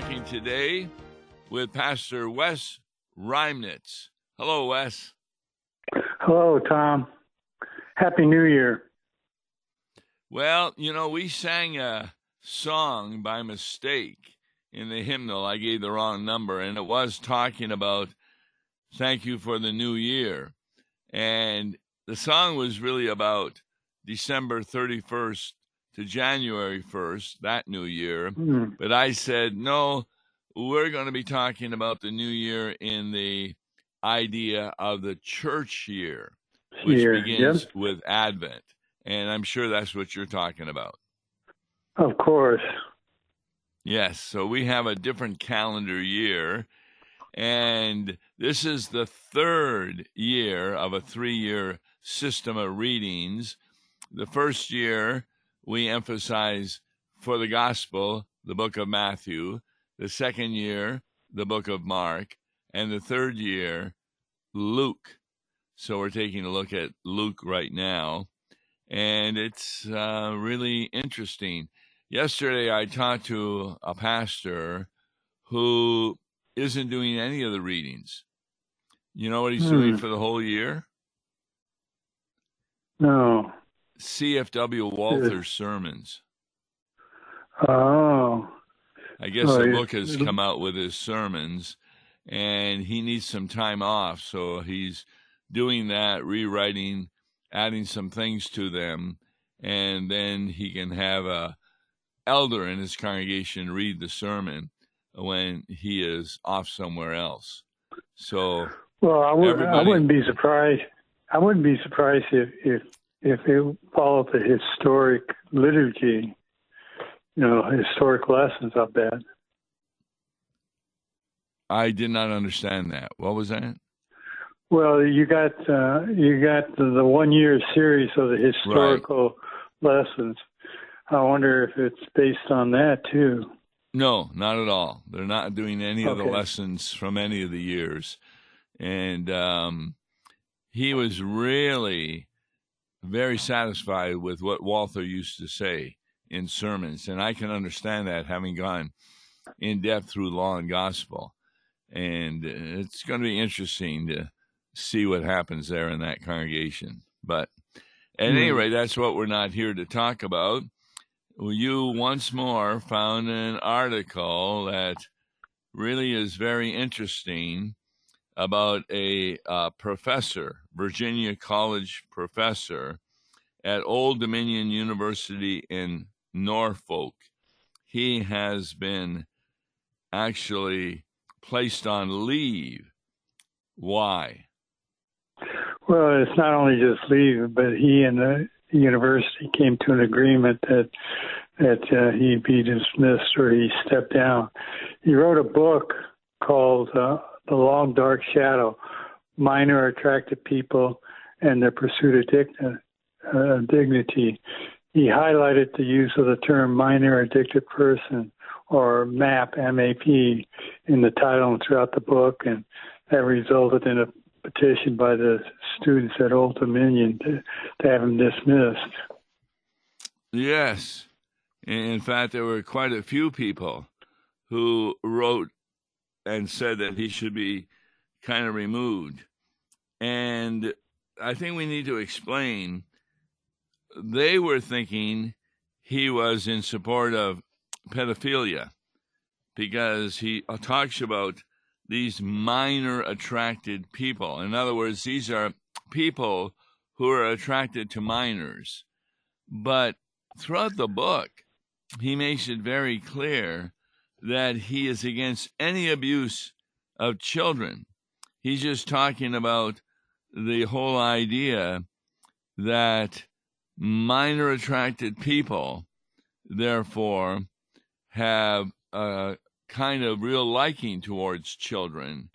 talking today with Pastor Wes Reimnitz. Hello, Wes. Hello, Tom. Happy New Year. Well, you know, we sang a song by mistake in the hymnal. I gave the wrong number, and it was talking about thank you for the new year. And the song was really about December 31st to January 1st, that new year. Mm. But I said, no, we're going to be talking about the new year in the idea of the church year, which Year, begins yep. with Advent. And I'm sure that's what you're talking about. Of course. Yes, so we have a different calendar year, and this is the third year of a three year system of readings. The first year, we emphasize for the gospel, the book of Matthew, the second year, the book of Mark, and the third year, Luke. So we're taking a look at Luke right now, and it's uh, really interesting. Yesterday, I talked to a pastor who isn't doing any of the readings. You know what he's doing Hmm. for the whole year? No. CFW Walther's sermons. Oh. I guess Oh, the yeah. book has come out with his sermons, and he needs some time off. So he's doing that, rewriting, adding some things to them, and then he can have a elder in his congregation read the sermon when he is off somewhere else. So Well, I would. I Everybody- wouldn't be surprised. I wouldn't be surprised if if if it follow the historic liturgy. You know, historic lessons. I bet. I did not understand that. What was that? Well, you got uh, you got the, the one year series of the historical lessons. I wonder if it's based on that too. No, not at all. They're not doing any of the lessons from any of the years. And um, he was really very satisfied with what Walther used to say in sermons. And I can understand that having gone in depth through law and gospel. And it's going to be interesting to see what happens there in that congregation. But at any Hmm. rate, that's what we're not here to talk about you once more found an article that really is very interesting about a uh, professor, Virginia College professor at Old Dominion University in Norfolk. He has been actually placed on leave. Why? Well, it's not only just leave, but he and the university came to an agreement that that uh, he be dismissed or he stepped down. He wrote a book called uh, "The Long Dark Shadow: Minor Attractive People and Their Pursuit of Digni- uh, Dignity." He highlighted the use of the term "minor addicted person" or MAP (MAP) in the title and throughout the book, and that resulted in a petition by the students at Old Dominion to, to have him dismissed. Yes. In fact, there were quite a few people who wrote and said that he should be kind of removed. And I think we need to explain they were thinking he was in support of pedophilia because he uh, talks about these minor attracted people. In other words, these are people who are attracted to minors. But throughout the book, he makes it very clear that he is against any abuse of children. He's just talking about the whole idea that minor attracted people, therefore, have a kind of real liking towards children,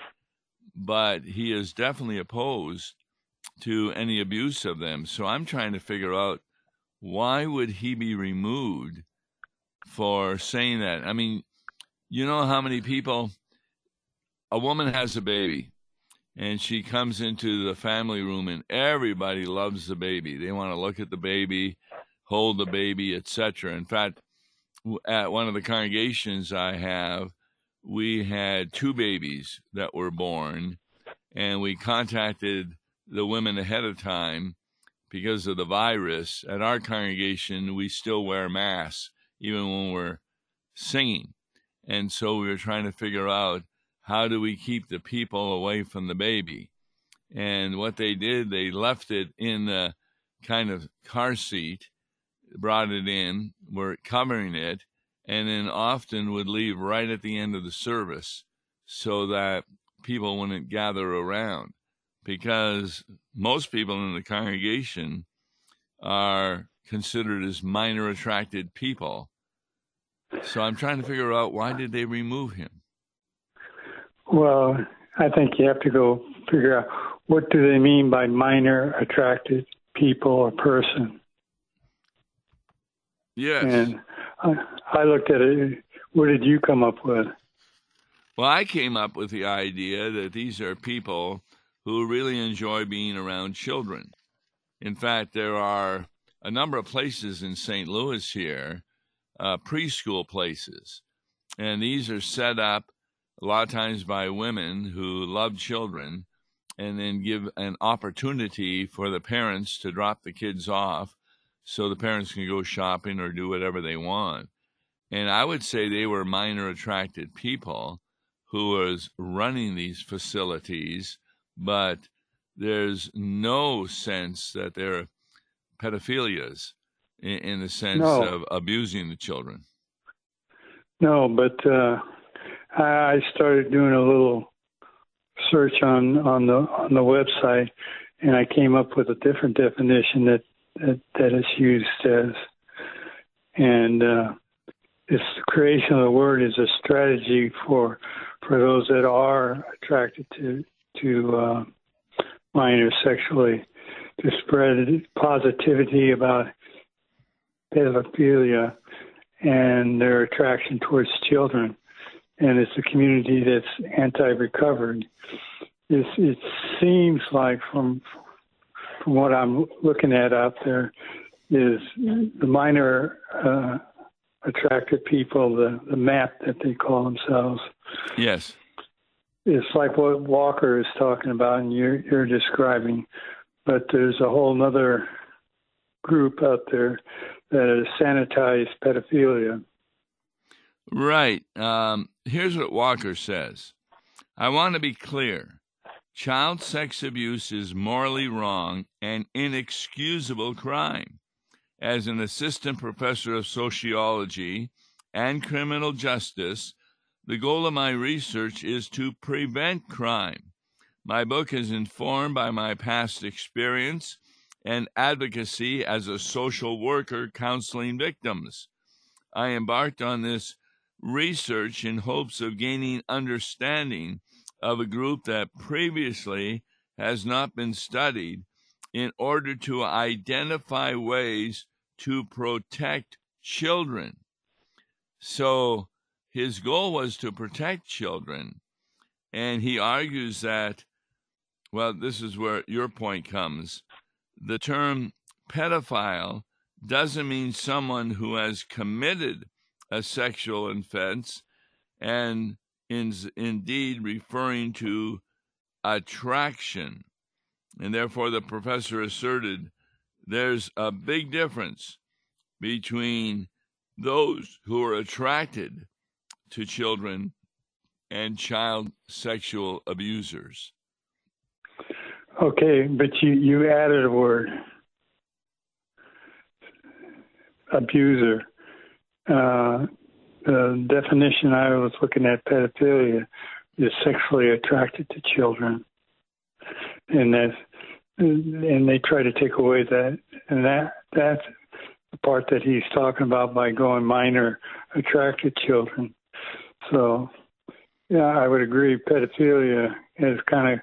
but he is definitely opposed to any abuse of them. So I'm trying to figure out why would he be removed for saying that? I mean, you know how many people a woman has a baby and she comes into the family room and everybody loves the baby. They want to look at the baby, hold the baby, etc. In fact, at one of the congregations I have, we had two babies that were born, and we contacted the women ahead of time because of the virus. At our congregation, we still wear masks even when we're singing. And so we were trying to figure out how do we keep the people away from the baby. And what they did, they left it in the kind of car seat, brought it in, were covering it, and then often would leave right at the end of the service so that people wouldn't gather around because most people in the congregation are considered as minor attracted people. So I'm trying to figure out why did they remove him? Well, I think you have to go figure out what do they mean by minor attracted people or person. Yes. And I, I looked at it. What did you come up with? Well, I came up with the idea that these are people who really enjoy being around children. In fact, there are a number of places in St. Louis here, uh, preschool places, and these are set up a lot of times by women who love children and then give an opportunity for the parents to drop the kids off so the parents can go shopping or do whatever they want. And I would say they were minor attracted people who was running these facilities but there's no sense that they're pedophilias in, in the sense no. of abusing the children. No, but uh, I started doing a little search on on the on the website, and I came up with a different definition that that, that is used as, and uh, this creation of the word is a strategy for for those that are attracted to to uh, minors sexually to spread positivity about pedophilia and their attraction towards children. And it's a community that's anti-recovery. It's, it seems like from from what I'm looking at out there is the minor uh, attracted people, the, the MAP that they call themselves. Yes it's like what Walker is talking about and you're, you're describing, but there's a whole other group out there that is sanitized pedophilia. Right. Um, here's what Walker says I want to be clear. Child sex abuse is morally wrong and inexcusable crime. As an assistant professor of sociology and criminal justice, the goal of my research is to prevent crime. My book is informed by my past experience and advocacy as a social worker counseling victims. I embarked on this research in hopes of gaining understanding of a group that previously has not been studied in order to identify ways to protect children. So, his goal was to protect children. And he argues that, well, this is where your point comes. The term pedophile doesn't mean someone who has committed a sexual offense and is indeed referring to attraction. And therefore, the professor asserted there's a big difference between those who are attracted to children and child sexual abusers. Okay, but you, you added a word abuser. Uh, the definition I was looking at pedophilia is sexually attracted to children, and that and they try to take away that and that that's the part that he's talking about by going minor attracted children. So, yeah, I would agree. Pedophilia has kind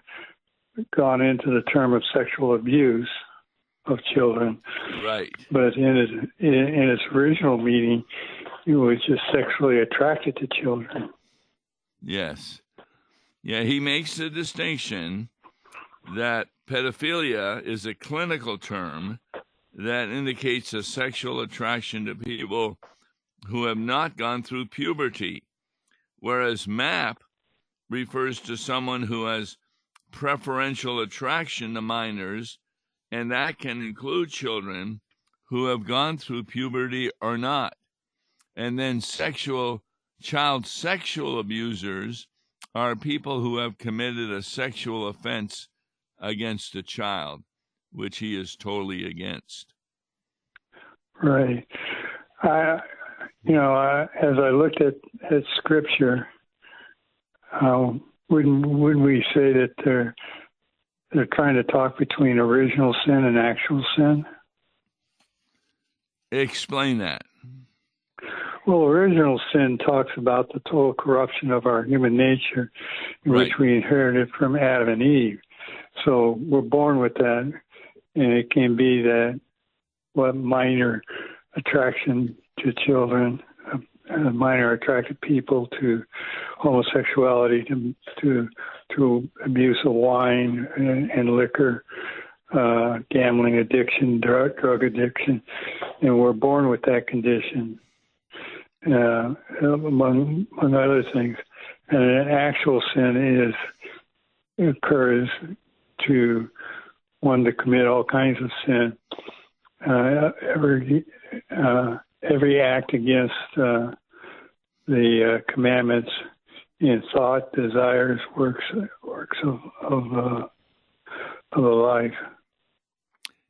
of gone into the term of sexual abuse of children. Right. But in its, in its original meaning, it was just sexually attracted to children. Yes. Yeah, he makes the distinction that pedophilia is a clinical term that indicates a sexual attraction to people who have not gone through puberty, whereas MAP refers to someone who has preferential attraction to minors, and that can include children who have gone through puberty or not. And then sexual child sexual abusers are people who have committed a sexual offense against a child, which he is totally against. Right. I, you know, uh, as I looked at, at Scripture, uh, wouldn't wouldn't we say that they're they're trying to talk between original sin and actual sin? Explain that. Well, original sin talks about the total corruption of our human nature, right. which we inherited from Adam and Eve. So we're born with that, and it can be that what minor attraction to children, uh, minor attracted people to homosexuality, to to, to abuse of wine and, and liquor, uh, gambling addiction, drug, drug addiction, and we're born with that condition, uh, among among other things. And an actual sin is occurs to one to commit all kinds of sin. Uh, every uh, every act against uh, the uh, commandments in thought, desires, works works of of, uh, of the life.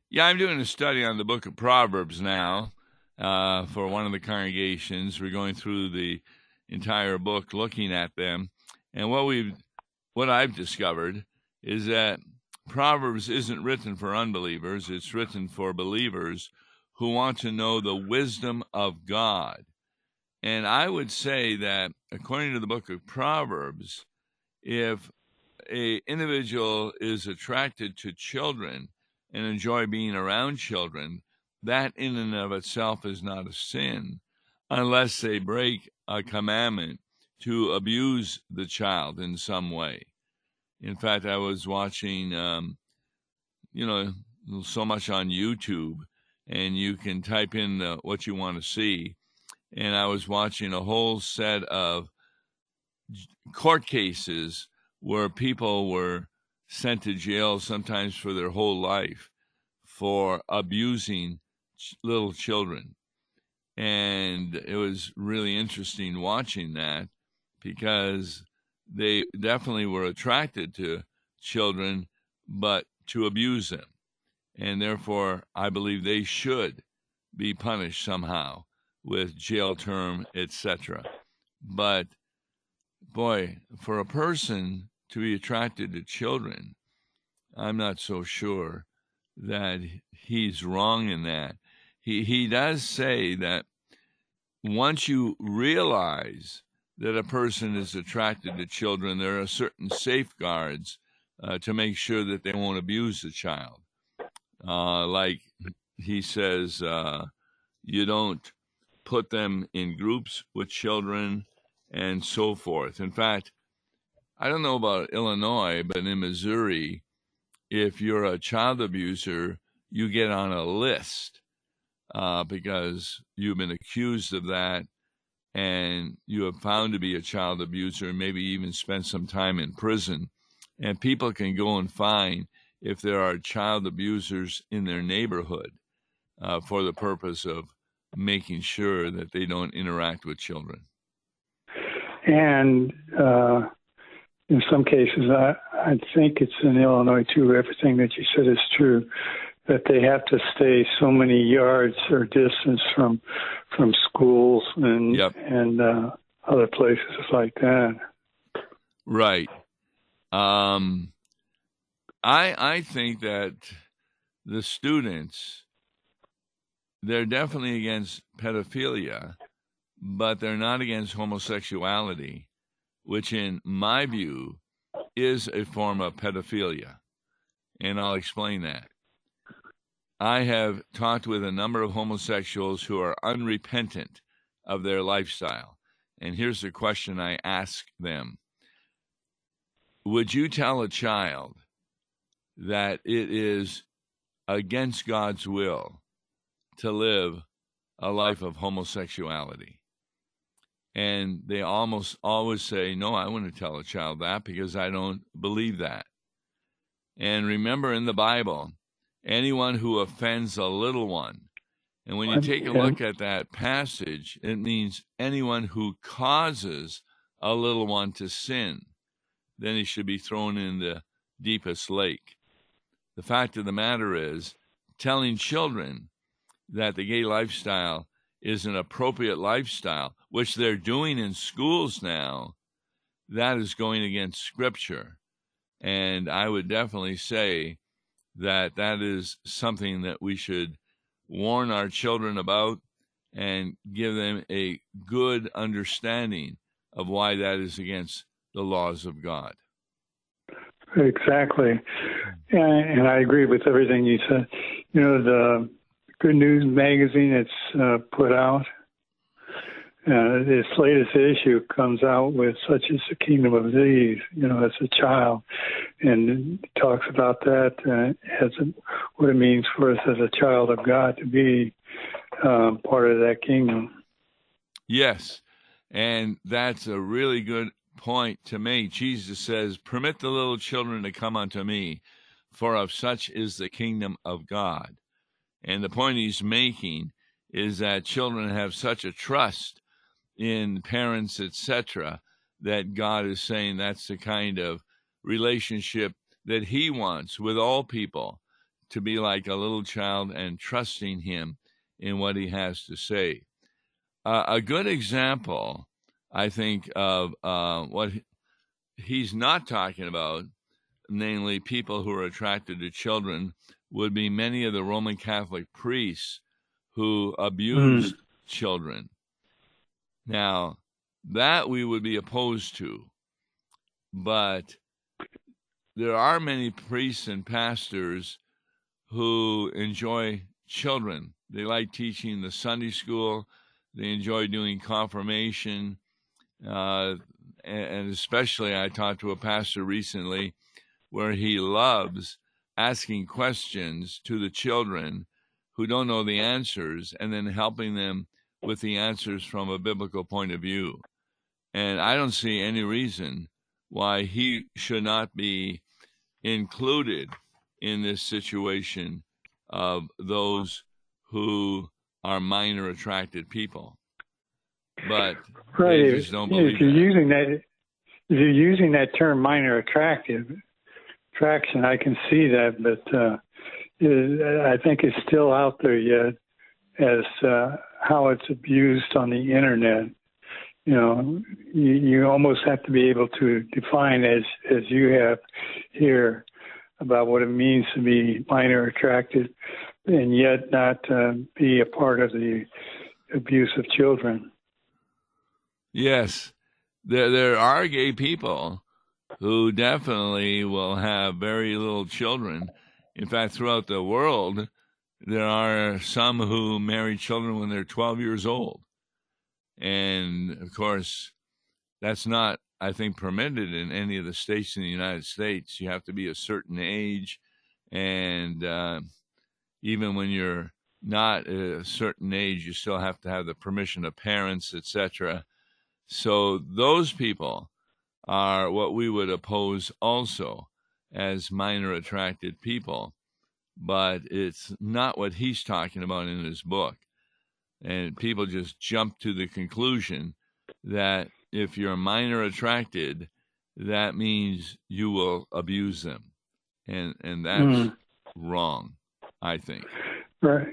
Yeah, I'm doing a study on the book of Proverbs now uh, for one of the congregations. We're going through the entire book, looking at them, and what we've what I've discovered is that Proverbs isn't written for unbelievers; it's written for believers who want to know the wisdom of God. And I would say that according to the book of Proverbs, if a individual is attracted to children and enjoy being around children, that in and of itself is not a sin unless they break a commandment to abuse the child in some way. In fact, I was watching, um, you know, so much on YouTube and you can type in uh, what you want to see. And I was watching a whole set of court cases where people were sent to jail sometimes for their whole life for abusing little children. And it was really interesting watching that because they definitely were attracted to children, but to abuse them and therefore I believe they should be punished somehow with jail term, etc. But boy, for a person to be attracted to children, I'm not so sure that he's wrong in that. He he does say that once you realize that a person is attracted to children, there are certain safeguards uh, to make sure that they won't abuse the child. Uh, like he says, uh, you don't put them in groups with children and so forth. In fact, I don't know about Illinois, but in Missouri, if you're a child abuser, you get on a list uh, because you've been accused of that and you have found to be a child abuser, and maybe even spent some time in prison. And people can go and find if there are child abusers in their neighborhood uh, for the purpose of making sure that they don't interact with children. And uh, in some cases, I, I think it's in Illinois too, everything that you said is true, that they have to stay so many yards or distance from from schools and yep. and uh, other places like that. Right. Um, I I think that the students they're definitely against pedophilia, but they're not against homosexuality, which in my view is a form of pedophilia. And I'll explain that. I have talked with a number of homosexuals who are unrepentant of their lifestyle. And here's the question I ask them Would you tell a child that it is against God's will to live a life of homosexuality. And they almost always say, No, I wouldn't tell a child that because I don't believe that. And remember in the Bible, anyone who offends a little one, and when you take a look at that passage, it means anyone who causes a little one to sin, then he should be thrown in the deepest lake. The fact of the matter is, telling children that the gay lifestyle is an appropriate lifestyle, which they're doing in schools now, that is going against Scripture. And I would definitely say that that is something that we should warn our children about and give them a good understanding of why that is against the laws of God. Exactly. And, I agree with everything you said. You know, the Good News magazine it's uh, put out, uh, this latest issue comes out with such as the kingdom of these, you know, as a child, and talks about that uh, as a, what it means for us as a child of God to be um, part of that kingdom. Yes, and that's a really good point to make. Jesus says, Permit the little children to come unto me, for of such is the kingdom of God. And the point he's making is that children have such a trust in parents, etc., that God is saying that's the kind of relationship that He wants with all people to be like a little child and trusting Him in what He has to say. Uh, a good example, I think, of uh, what He's not talking about, namely people who are attracted to children, would be many of the Roman Catholic priests who abused mm. children. Now, that we would be opposed to, but there are many priests and pastors who enjoy children. They like teaching the Sunday school, they enjoy doing confirmation. Uh, and especially, I talked to a pastor recently where he loves asking questions to the children who don't know the answers and then helping them with the answers from a biblical point of view. And I don't see any reason why he should not be included in this situation of those who are minor attracted people. But right. they just don't believe if you're that. using that if you're using that term minor attractive attraction, I can see that, but uh, I think it's still out there yet as uh, how it's abused on the internet. You know, you, you almost have to be able to define, as as you have here, about what it means to be minor attracted, and yet not uh, be a part of the abuse of children. Yes, there there are gay people who definitely will have very little children. In fact, throughout the world, there are some who marry children when they're 12 years old. And of course, that's not, I think, permitted in any of the states in the United States. You have to be a certain age. And uh, even when you're not a certain age, you still have to have the permission of parents, etc. So those people are what we would oppose also as minor attracted people but it's not what he's talking about in his book. And people just jump to the conclusion that if you're minor attracted, that means you will abuse them. And and that's mm. wrong, I think. Right.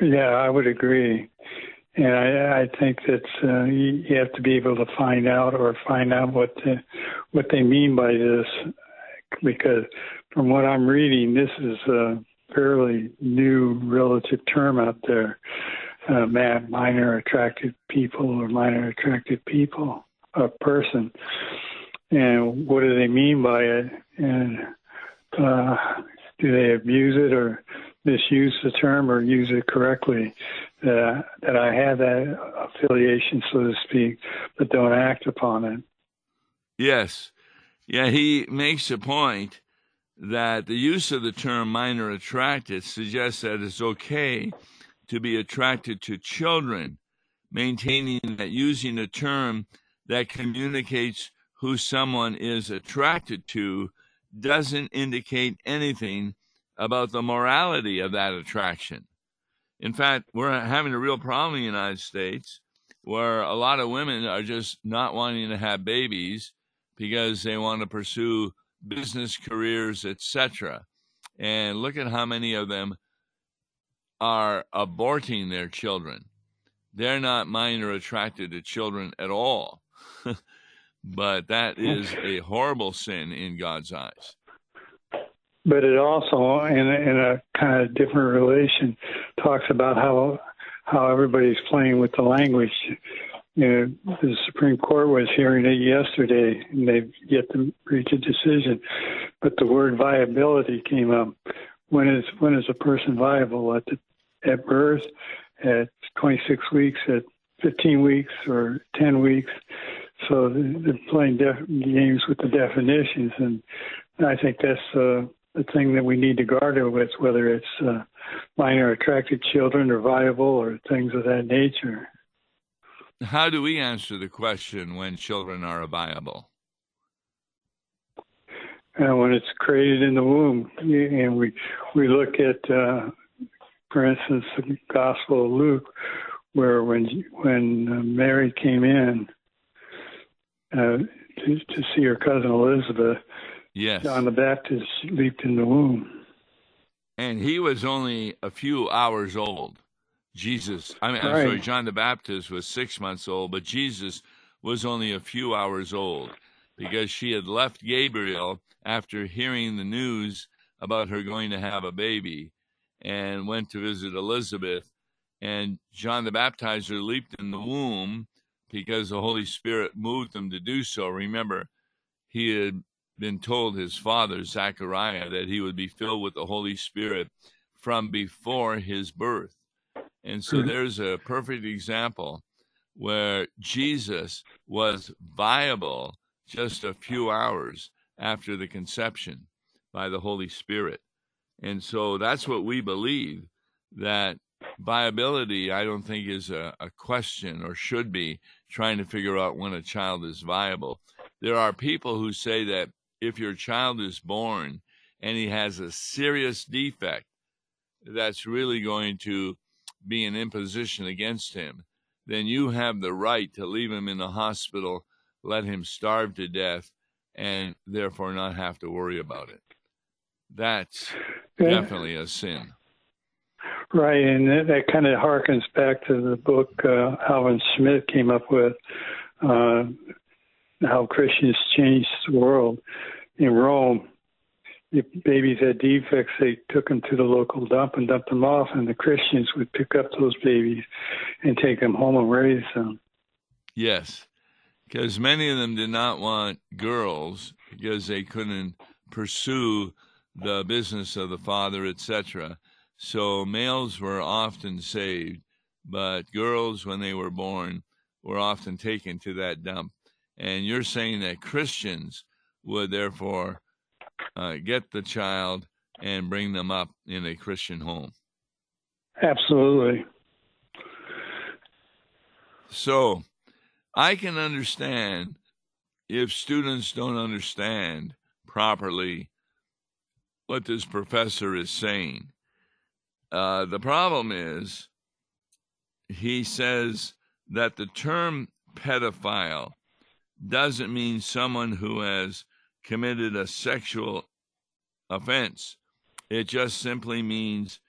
Yeah, I would agree. And I, I think that uh, you have to be able to find out or find out what the, what they mean by this, because from what I'm reading, this is uh, fairly new relative term out there, uh, minor attracted people or minor attracted people, a person. And what do they mean by it? And uh, do they abuse it or misuse the term or use it correctly? That, that I have that affiliation, so to speak, but don't act upon it. Yes. Yeah, he makes a point that the use of the term minor attracted suggests that it's okay to be attracted to children, maintaining that using a term that communicates who someone is attracted to doesn't indicate anything about the morality of that attraction. In fact, we're having a real problem in the United States where a lot of women are just not wanting to have babies because they want to pursue business careers, etc. And look at how many of them are aborting their children. They're not minor attracted to children at all. but that is a horrible sin in God's eyes. But it also, in a, in a kind of different relation, talks about how how everybody's playing with the language. You know, the Supreme Court was hearing it yesterday, and they've yet to reach a decision. But the word viability came up. When is when is a person viable at the, at birth, at 26 weeks, at 15 weeks, or 10 weeks? So they're playing def- games with the definitions, and I think that's uh, the thing that we need to guard it with, whether it's uh, minor attracted children or viable or things of that nature. How do we answer the question when children are viable? And when it's created in the womb, and we we look at, uh, for instance, the Gospel of Luke, where when when uh, Mary came in, uh, to, to see her cousin Elizabeth. Yes. John the Baptist leaped in the womb. And he was only a few hours old. Jesus, I mean, I'm sorry, John the Baptist was six months old, but Jesus was only a few hours old because she had left Gabriel after hearing the news about her going to have a baby and went to visit Elizabeth. And John the Baptizer leaped in the womb because the Holy Spirit moved him to do so. Remember, he had been told his father, Zechariah, that he would be filled with the Holy Spirit from before his birth. And so there's a perfect example where Jesus was viable just a few hours after the conception by the Holy Spirit. And so that's what we believe that viability, I don't think, is a, a, question or should be trying to figure out when a child is viable. There are people who say that if your child is born and he has a serious defect, that's really going to be an imposition against him, then you have the right to leave him in the hospital, let him starve to death, and therefore not have to worry about it. That's definitely a sin. Right, and that, that kind of harkens back to the book uh, Alvin Schmidt came up with, uh, how Christians changed the world. In Rome, if babies had defects, they took them to the local dump and dumped them off, and the Christians would pick up those babies and take them home and raise them. Yes, because many of them did not want girls because they couldn't pursue the business of the father, etc. So males were often saved, but girls, when they were born, were often taken to that dump. And you're saying that Christians would therefore uh, get the child and bring them up in a Christian home. Absolutely. So I can understand if students don't understand properly what this professor is saying uh, the problem is, he says that the term pedophile doesn't mean someone who has committed a sexual offense. It just simply means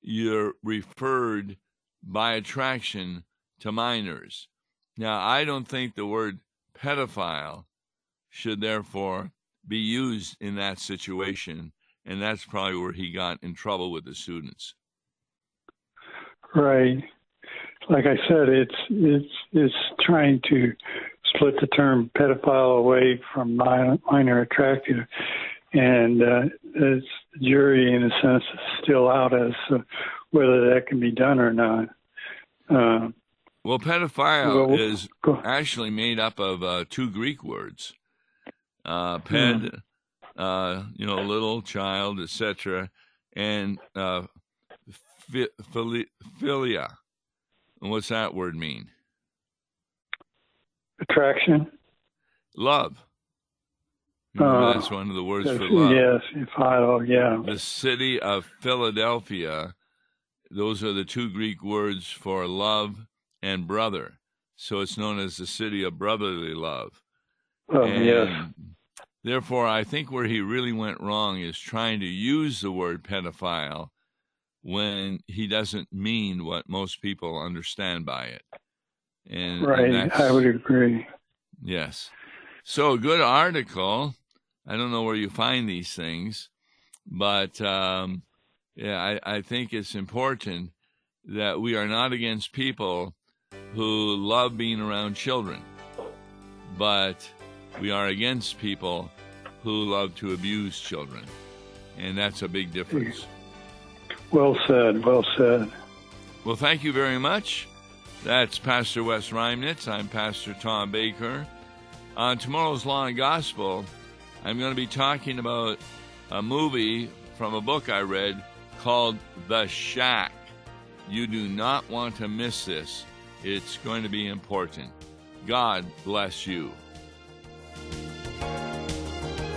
you're referred by attraction to minors. Now, I don't think the word pedophile should therefore be used in that situation, and that's probably where he got in trouble with the students. Right. Like I said, it's it's it's trying to split the term pedophile away from minor, attractive, and uh, the jury, in a sense, is still out as to whether that can be done or not. Uh, well, pedophile well, is actually made up of uh, two Greek words, uh, ped, uh, you know, little child, etc., and uh, philia. And what's that word mean? Attraction. Love. Uh, that's one of the words for love. Yes, Philo, yeah. The city of Philadelphia, those are the two Greek words for love and brother. So it's known as the city of brotherly love. Oh, and yes. Therefore, I think where he really went wrong is trying to use the word pedophile when he doesn't mean what most people understand by it. And, right, and I would agree. Yes. So, a good article. I don't know where you find these things, but um, yeah, I, I think it's important that we are not against people who love being around children, but we are against people who love to abuse children. And that's a big difference. Well said. Well said. Well, thank you very much. That's Pastor Wes Reimnitz. I'm Pastor Tom Baker. On tomorrow's Law and Gospel, I'm going to be talking about a movie from a book I read called The Shack. You do not want to miss this. It's going to be important. God bless you.